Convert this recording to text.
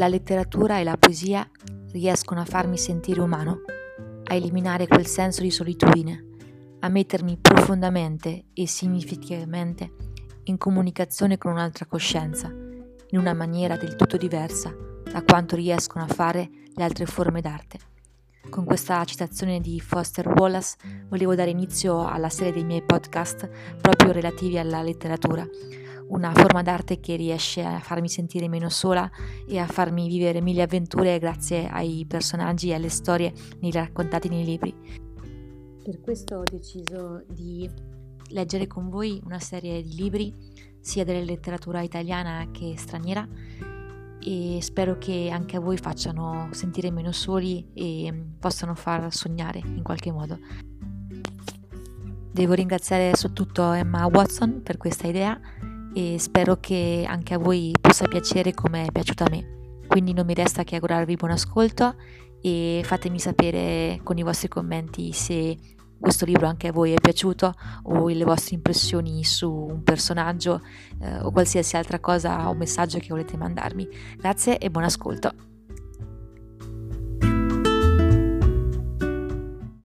La letteratura e la poesia riescono a farmi sentire umano, a eliminare quel senso di solitudine, a mettermi profondamente e significativamente in comunicazione con un'altra coscienza, in una maniera del tutto diversa da quanto riescono a fare le altre forme d'arte. Con questa citazione di Foster Wallace volevo dare inizio alla serie dei miei podcast proprio relativi alla letteratura, una forma d'arte che riesce a farmi sentire meno sola e a farmi vivere mille avventure grazie ai personaggi e alle storie raccontate nei libri. Per questo ho deciso di leggere con voi una serie di libri sia della letteratura italiana che straniera e spero che anche a voi facciano sentire meno soli e possano far sognare in qualche modo. Devo ringraziare soprattutto Emma Watson per questa idea e spero che anche a voi possa piacere come è piaciuta a me. Quindi non mi resta che augurarvi buon ascolto e fatemi sapere con i vostri commenti se questo libro anche a voi è piaciuto o le vostre impressioni su un personaggio eh, o qualsiasi altra cosa o messaggio che volete mandarmi. Grazie e buon ascolto.